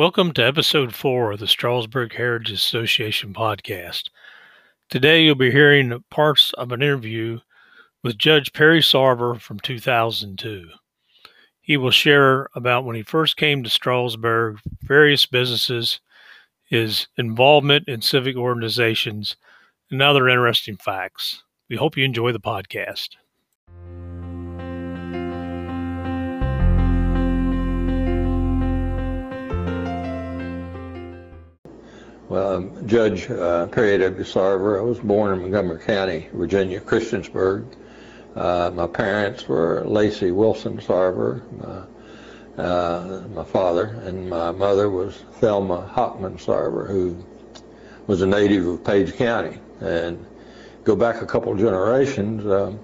Welcome to episode four of the Strasburg Heritage Association podcast. Today you'll be hearing parts of an interview with Judge Perry Sarver from 2002. He will share about when he first came to Strasburg, various businesses, his involvement in civic organizations, and other interesting facts. We hope you enjoy the podcast. Well, I'm Judge uh, Perry W. Sarver. I was born in Montgomery County, Virginia, Christiansburg. Uh, my parents were Lacey Wilson Sarver, my, uh, my father, and my mother was Thelma Hockman Sarver, who was a native of Page County. And go back a couple generations, um,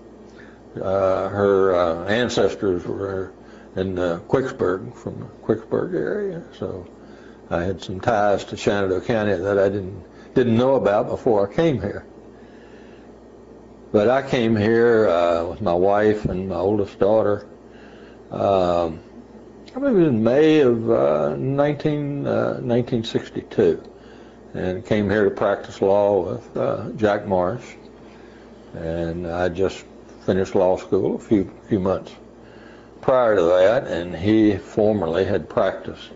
her uh, ancestors were in Quicksburg, from the Quicksburg area. So I had some ties to Shenandoah County that I didn't didn't know about before I came here. But I came here uh, with my wife and my oldest daughter. Um, I believe it was in May of uh, 19, uh, 1962, and came here to practice law with uh, Jack Marsh. And I just finished law school a few few months prior to that, and he formerly had practiced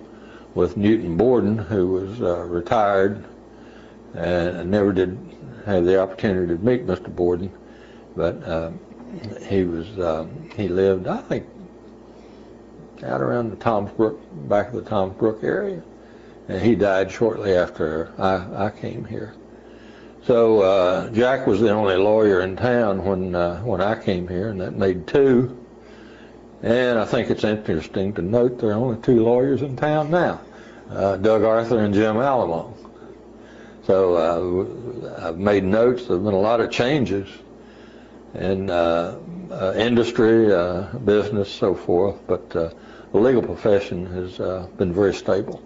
with Newton Borden, who was uh, retired and never did have the opportunity to meet Mr. Borden, but uh, he was uh, he lived, I think, out around the Toms Brook, back of the Toms Brook area, and he died shortly after I, I came here. So uh, Jack was the only lawyer in town when uh, when I came here, and that made two. And I think it's interesting to note there are only two lawyers in town now, uh, Doug Arthur and Jim Alamo. So uh, I've made notes. There have been a lot of changes in uh, uh industry, uh, business, so forth, but uh, the legal profession has been very stable.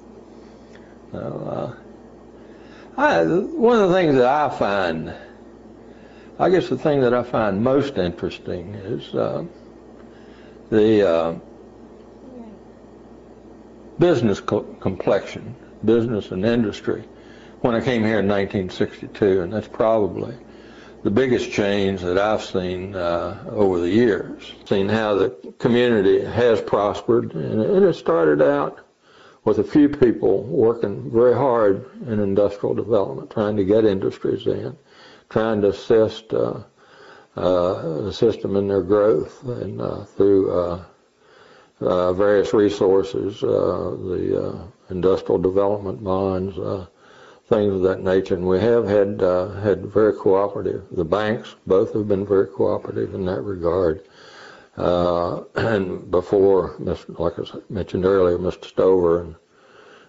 I, one of the things that I find, I guess the thing that I find most interesting is the uh, business co complexion, business and industry, when I came here in 1962, and that's probably the biggest change that I've seen uh, over the years. Seen how the community has prospered, and it started out with a few people working very hard in industrial development, trying to get industries in, trying to assist uh, uh, system in their growth and uh, through uh, uh, various resources, uh, the uh, industrial development bonds, things of that nature. And we have had had very cooperative. The banks both have been very cooperative in that regard. and before, like I mentioned earlier, Mr. Stover and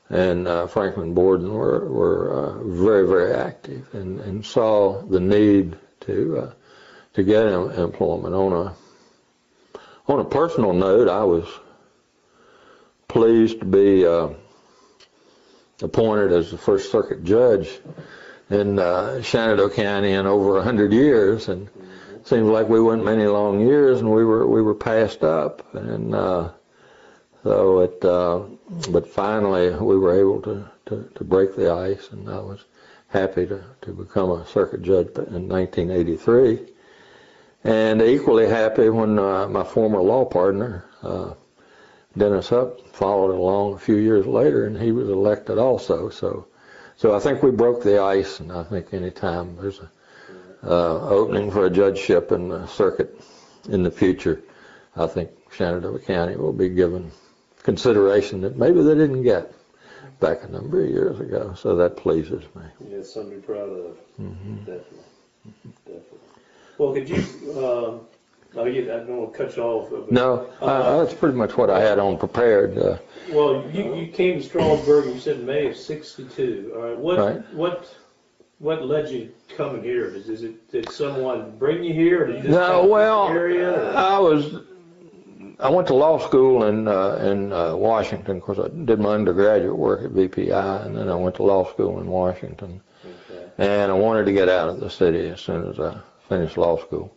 and uh, Franklin Borden were, were uh, very, very active and, and saw the need to uh, to get employment. On a on a personal note, I was pleased to be uh, appointed as the First Circuit judge in uh, Shenandoah County in over a hundred years, and it seems like we went many long years, and we were we were passed up, and uh, so it. Uh, but finally, we were able to, to, to break the ice, and I was happy to, to become a circuit judge in 1983 and equally happy when uh, my former law partner, uh, Dennis Hupp, followed along a few years later, and he was elected also. So, so I think we broke the ice, and I think any time there's an uh, opening for a judgeship in the circuit in the future, I think Shenandoah County will be given consideration that maybe they didn't get back a number of years ago. So that pleases me. Yeah, it's something to be proud of. Mm-hmm. Definitely. Definitely. Well, could you, uh, oh, you, I don't want to cut you off. but- No, uh, that's pretty much what I had on prepared. Uh, Well, you, you came to Strasburg, you said May of sixty-two, all right, Right. what, what, what led you coming here? Is, is it, did someone bring you here, or did you just? No, come from well, Area? or- I was, I went to law school in, uh, in uh, Washington, because I did my undergraduate work at VPI, and then I went to law school in Washington. Okay. And I wanted to get out of the city as soon as I finished law school.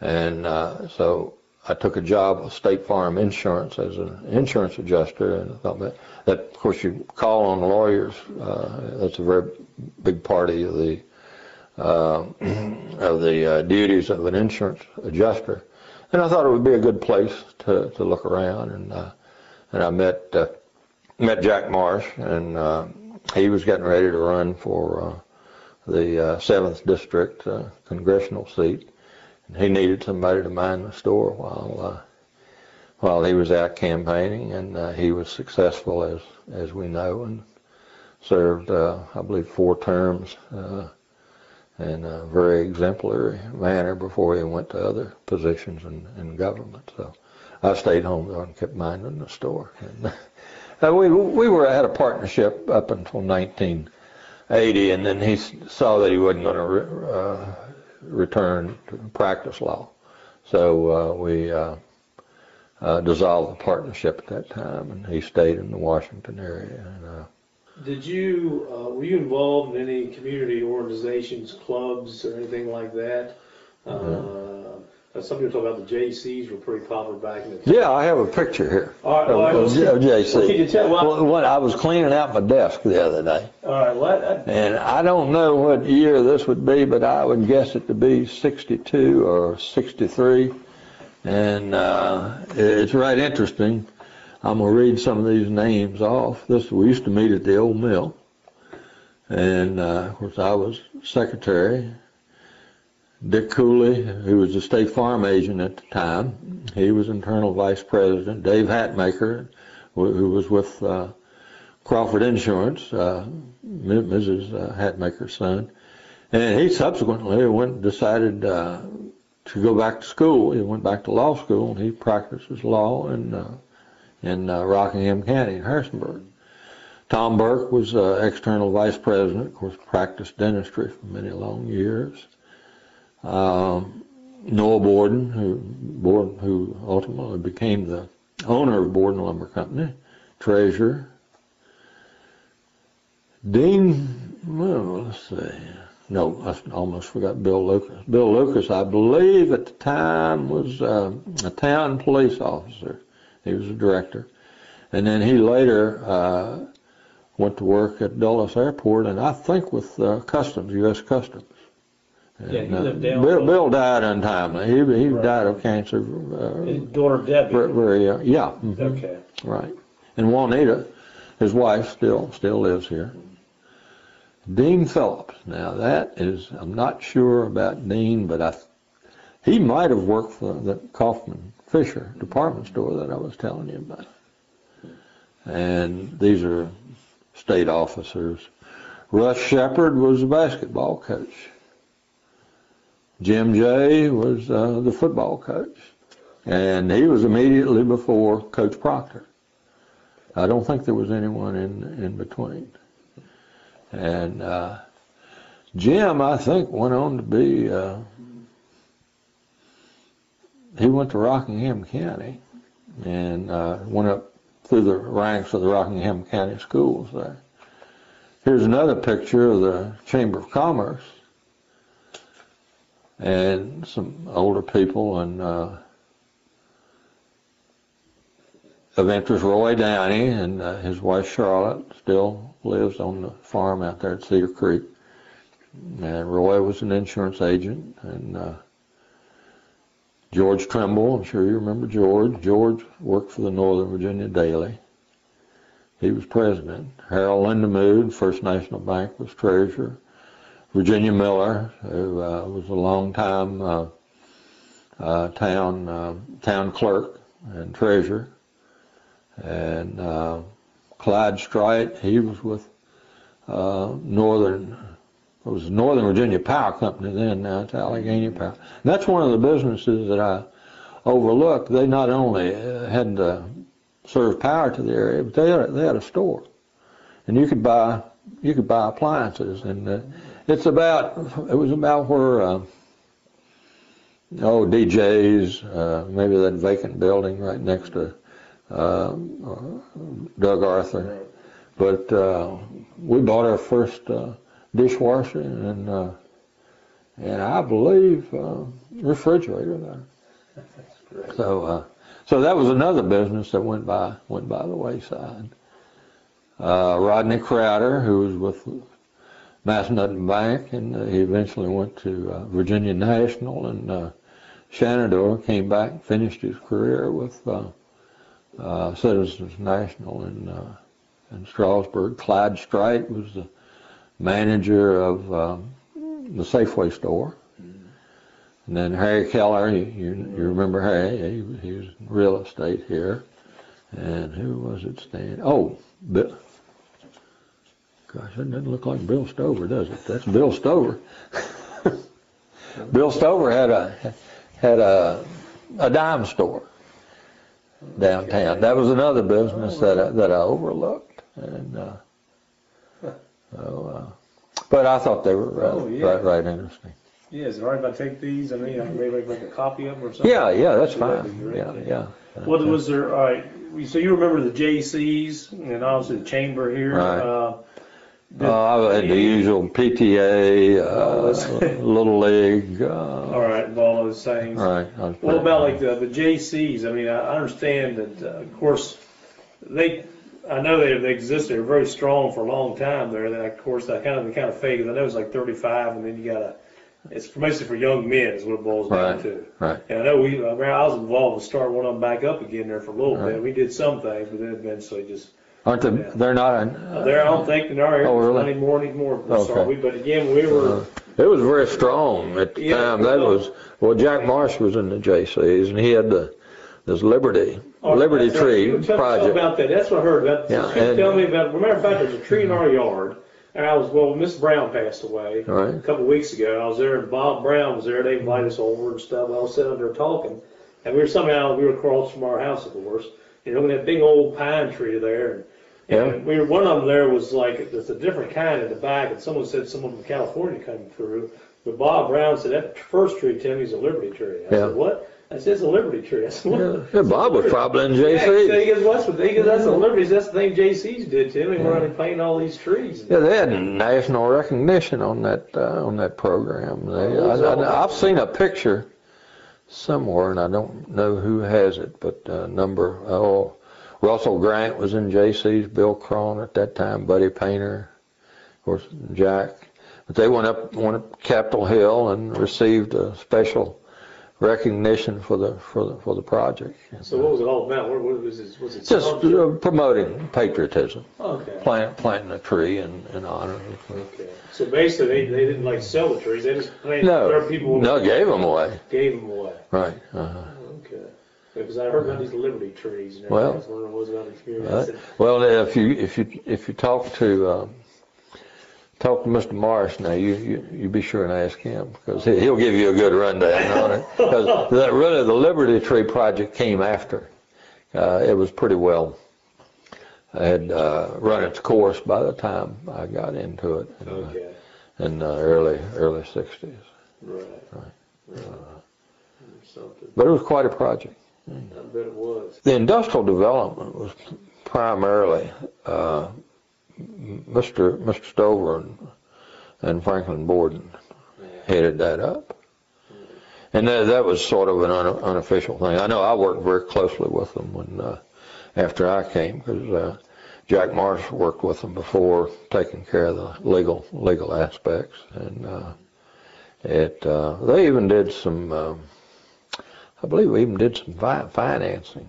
And uh, so I took a job with State Farm Insurance as an insurance adjuster, and I thought that, that of course you call on lawyers. Uh, that's a very big part of the uh, of the uh, duties of an insurance adjuster. And I thought it would be a good place to, to look around, and uh, and I met uh, met Jack Marsh, and uh, he was getting ready to run for uh, the uh, seventh district uh, congressional seat and he needed somebody to mind the store while uh, while he was out campaigning, and he was successful as as we know, and served I believe four terms in a very exemplary manner before he went to other positions in, in government. So I stayed home there and kept minding the store. And, uh, we we were had a partnership up until 1980, and then he saw that he wasn't going to. Uh, return to practice law. So uh, we uh, uh, dissolved the partnership at that time, and he stayed in the Washington area. And, uh, Did you, uh, were you involved in any community organizations, clubs, or anything like that? Uh, some people talk about the JCs were pretty popular back in the day. yeah, I have a picture here All right, well, I of, was- of well, can you tell- well- Well, what, I was cleaning out my desk the other day, All right, well, that- and I don't know what year this would be, but I would guess it to be 62 or 63. And uh, it's right interesting. I'm gonna read some of these names off. This we used to meet at the old mill, and uh, of course I was secretary. Dick Cooley, who was the state farm agent at the time, he was internal vice president. Dave Hatmaker, who was with uh, Crawford Insurance, uh, Mrs. uh, Hatmaker's son, and he subsequently went decided uh, to go back to school. He went back to law school, and he practices law in uh, in uh, Rockingham County in Harrisonburg. Tom Burke was external vice president, of course, practiced dentistry for many long years. Um, Noah Borden, who Borden, who ultimately became the owner of Borden Lumber Company, treasurer. Dean, well, let's see. No, I almost forgot Bill Lucas. Bill Lucas, I believe at the time was uh, a town police officer. He was a director. And then he later uh, went to work at Dulles Airport, and I think with uh, Customs, U.S. Customs. Yeah, he uh, lived down Bill, below. Bill died untimely. He he Right. died of cancer. his Uh, daughter very, Debbie. very young. Yeah. mhm. Okay. Right. And Juanita, his wife, still still lives here. Dean Phillips. Now that is, I'm not sure about Dean, but I, he might have worked for the Kaufman Fisher department store that I was telling you about. And these are state officers. Russ Shepard was a basketball coach. Jim Jay was uh, the football coach. And he was immediately before Coach Proctor. I don't think there was anyone in in between. And uh, Jim, I think, went on to be. Uh, he went to Rockingham County and uh, went up through the ranks of the Rockingham County schools there. Here's another picture of the Chamber of Commerce and some older people and. Uh, of interest, Roy Downey and uh, his wife Charlotte still lives on the farm out there at Cedar Creek. And Roy was an insurance agent, and uh, George Trimble, I'm sure you remember George. George worked for the Northern Virginia Daily. He was president. Harold Lindemood, First National Bank, was treasurer. Virginia Miller, who uh, was a long time uh, uh, town uh, town clerk and treasurer and uh, Clyde Strite, he was with uh, Northern, it was Northern Virginia Power Company then, now it's Allegheny Power. And that's one of the businesses that I overlooked. They not only had to serve power to the area, but they had, they had a store. And you could buy, you could buy appliances and it's about, it was about where, uh, oh, DJ's, uh, maybe that vacant building right next to uh, Doug Arthur. But uh, we bought our first uh, dishwasher and uh, and I believe uh, refrigerator there. So, uh, so that was another business that went by, went by the wayside. Uh, Rodney Crowder, who was with Massanutten Bank, and uh, he eventually went to uh, Virginia National, and uh, Shenandoah came back finished his career with uh, uh, Citizens National in, uh, in Strasburg. Clyde Strite was the manager of um, the Safeway store. And then Harry Keller, you, you, you remember Harry, he, he was in real estate here. And who was it Stan? Oh, Bill. Gosh, that doesn't look like Bill Stover, does it? That's Bill Stover. Bill Stover had a had a a dime store downtown. That was another business that I, that I overlooked, and uh, so. Uh, but I thought they were uh, Oh, yeah. right, right interesting. Yeah, is it all right if I take these? I mean, I can maybe make a copy of them or something? Yeah, yeah, that's fine. Yeah, yeah. What was there, all right, so you remember the J.C.'s and obviously the chamber here? Right. uh, did- Uh, I had the usual PTA, uh, Little League, All uh, right, of all those things. right. Was What about like the, the J.C.'s? I mean, I understand that, uh, of course, they, I know they, they existed, they're very strong for a long time there, then of course, that kind of, kind of faded, I know it's like thirty-five, and then you gotta, it's mostly for young men is what it boils down Right. to. Right. And I know we, I mean, I was involved with starting one of them back up again there for a little Right. bit, we did some things, but then eventually just, Aren't they, they're not, in- uh, there, I don't think they are Oh, really? anymore, anymore, Okay. sorry, but again, we were, Uh, It was very strong at the Yeah, time. That well- was, well, Jack Marsh was in the J.C.'s and he had the, this Liberty, Oh, Liberty that's right. Tree You were telling- project. About that, that's what I heard about. Yeah, She was and- telling me about. Remember, in fact, there's a tree in our yard, and I was well. Miss Brown passed away right. a couple of weeks ago. I was there, and Bob Brown was there. They invited us over and stuff. I was sitting there talking, and we were somehow we were across from our house, of course. You know, we had a big old pine tree there, and, and we were one of them there was like there's a different kind in the back, and someone said someone from California coming through. But Bob Brown said that first tree, Timmy's a Liberty tree. I Yeah. said what? I said it's a Liberty tree. I said what? Yeah, yeah, Bob was probably in JC. Yeah, he goes, what's with, he goes, that's the Liberties, that's the thing JC's did to him, and we're only painting all these trees. Yeah, they had national recognition on that, uh, on that program. They, Oh, I, I, I've seen a picture somewhere and I don't know who has it, but, uh, number, oh, Russell Grant was in J.C.'s, Bill Cron at that time, Buddy Painter, of course, Jack. But they went up, went up Capitol Hill and received a special recognition for the, for the, for the project. So what was it all about? What, what was it, was it? Just uh, promoting patriotism, Okay. plant, planting a tree in, in honor of Okay. So basically, they, they didn't like sell the trees, they just planted, there No, people. no, gave them away. Gave them away. Right. Uh-huh. Okay. Because I heard about these Liberty trees and Well, I was wondering what was about the Right. Well, if you if you if you talk to um, talk to Mr. Marsh now, you you, you be sure and ask him because he, he'll give you a good rundown on it. Because that really the Liberty Tree project came after. Uh, it was pretty well had uh, run its course by the time I got into it in, uh, Okay, in the early early '60s. right. Right. Right. Something, But it was quite a project. I bet it was. The industrial development was primarily uh, Mr. Mr. Stover and, and Franklin Borden headed that up. And that, that was sort of an un, unofficial thing. I know I worked very closely with them when uh, after I came because uh, Jack Marsh worked with them before, taking care of the legal legal aspects, and uh, it uh, they even did some. Um, I believe we even did some fi- financing,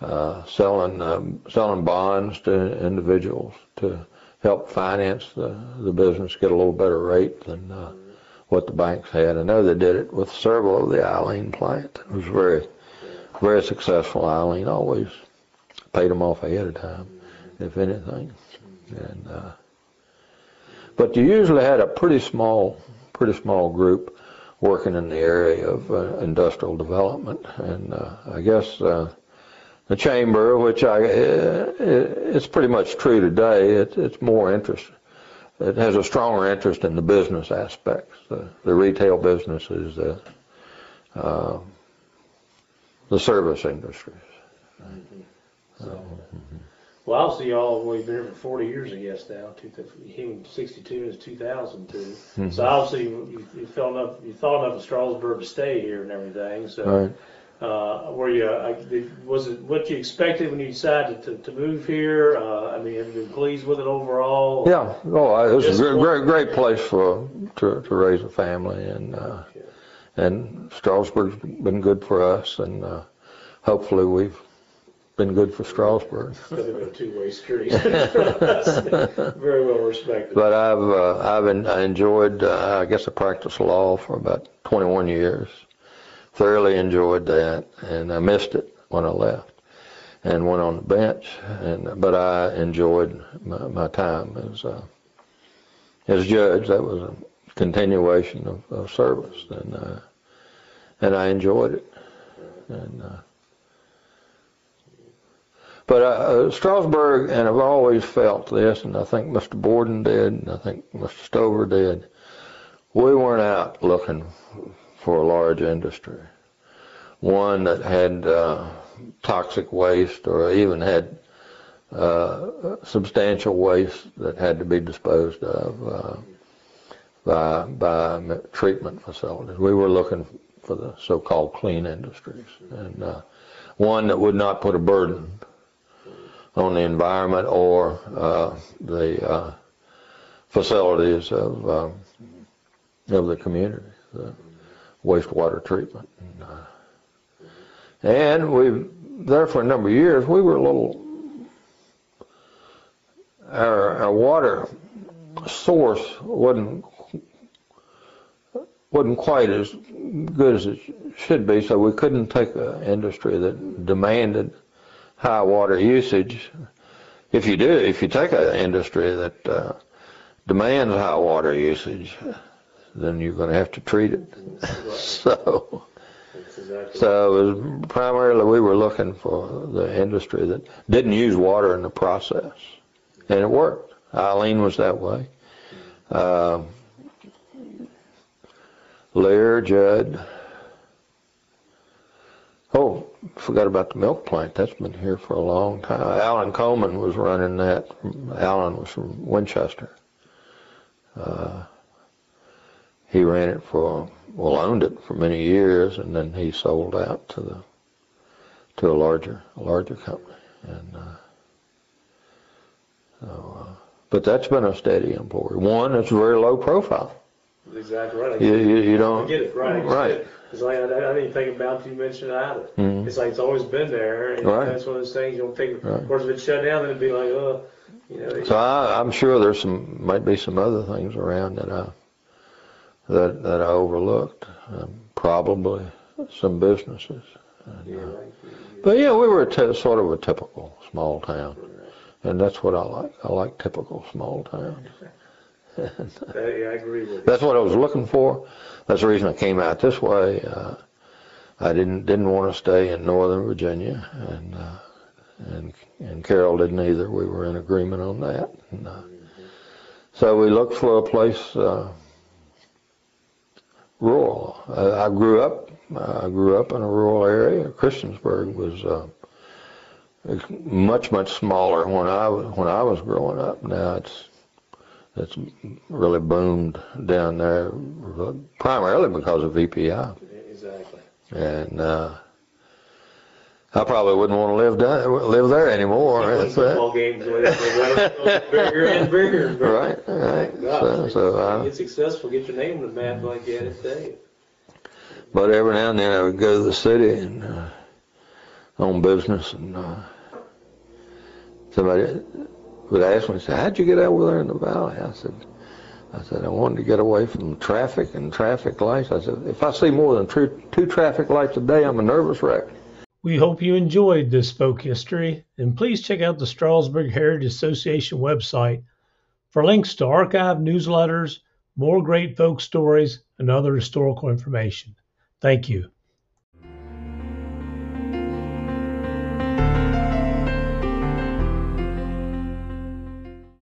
uh, selling um, selling bonds to individuals to help finance the, the business, get a little better rate than uh, what the banks had. I know they did it with several of the Aileen plant. It was very very successful. Aileen always paid them off ahead of time, if anything. And uh, but you usually had a pretty small pretty small group working in the area of uh, industrial development, and uh, I guess uh, the chamber, which I uh, it's pretty much true today. It, it's more interest. It has a stronger interest in the business aspects, the, the retail businesses, the uh, the service industries. So, well, obviously y'all, well, you've been here for forty years, I guess now, you sixty-two is two thousand two. Mm-hmm. So obviously you, you felt enough, you thought enough of Strasburg to stay here and everything, so. Right. Uh, were you, uh, did- was it what you expected when you decided to, to move here? Uh, I mean, have you been pleased with it overall? Yeah, oh, I- it's Just a great, great, great place for, to, to raise a family and, uh, and Strasburg's been good for us and, uh, hopefully we've been good for Strasburg. It's been a two-way street. Very well respected. But I've, uh, I've en- I enjoyed, uh, I guess I practiced law for about 21 years. Thoroughly enjoyed that and I missed it when I left and went on the bench and, but I enjoyed my, my time as, uh, as judge. That was a continuation of, of service and, uh, and I enjoyed it. And, uh, but uh, Strasburg, and I've always felt this, and I think Mr. Borden did, and I think Mr. Stover did. We weren't out looking for a large industry, one that had uh, toxic waste or even had uh, substantial waste that had to be disposed of uh, by by treatment facilities. We were looking for the so-called clean industries, and uh, one that would not put a burden on the environment or uh, the uh, facilities of um, of the community, the wastewater treatment. And, uh, and we there for a number of years we were a little our our water source wasn't wasn't quite as good as it should be, so we couldn't take an industry that demanded high water usage. If you do, if you take an industry that uh, demands high water usage, then you're going to have to treat it. so, so it primarily we were looking for the industry that didn't use water in the process, and it worked. Aileen was that way. Um Lear, Judd. Oh, forgot about the milk plant. That's been here for a long time. Alan Coleman was running that. Alan was from Winchester. Uh, he ran it for, well, owned it for many years, and then he sold out to the to a larger a larger company. And uh, so, uh, but that's been a steady employee. One, it's very low profile. That's exactly right. You you, you don't get it, right. right. It's like, I, I didn't think about you mentioned it either. Mhm. It's like it's always been there, and Right. that's one of those things you don't think. Right. Of course, if it's shut down, then it'd be like, oh, you know. So I, I'm sure there's some, might be some other things around that I, that, that I overlooked. Um, probably some businesses. yeah, like, But yeah, we were a t- sort of a typical small town. And that's what I like. I like typical small towns. uh, yeah, I agree with you. That's what I was looking for. That's the reason I came out this way. Uh, I didn't didn't want to stay in Northern Virginia, and uh, and and Carol didn't either. We were in agreement on that. And, uh, so we looked for a place uh, rural. I, I grew up. I grew up in a rural area. Christiansburg was uh, much much smaller when I was when I was growing up. Now it's it's really boomed down there, primarily because of VPI. Exactly. And uh, I probably wouldn't want to live down, live there anymore. That's that. football games the way they go, bigger and bigger. and bigger. Right, right. Gosh, So, so uh, get successful, get your name on the map like you had it today. but every now and then I would go to the city and uh, on business, and uh, somebody would ask me, say, "How'd you get over there in the valley?" I said, "I said I wanted to get away from traffic and traffic lights." I said, "If I see more than two, two traffic lights a day, I'm a nervous wreck." We hope you enjoyed this folk history, and please check out the Strasburg Heritage Association website for links to archive newsletters, more great folk stories, and other historical information. Thank you.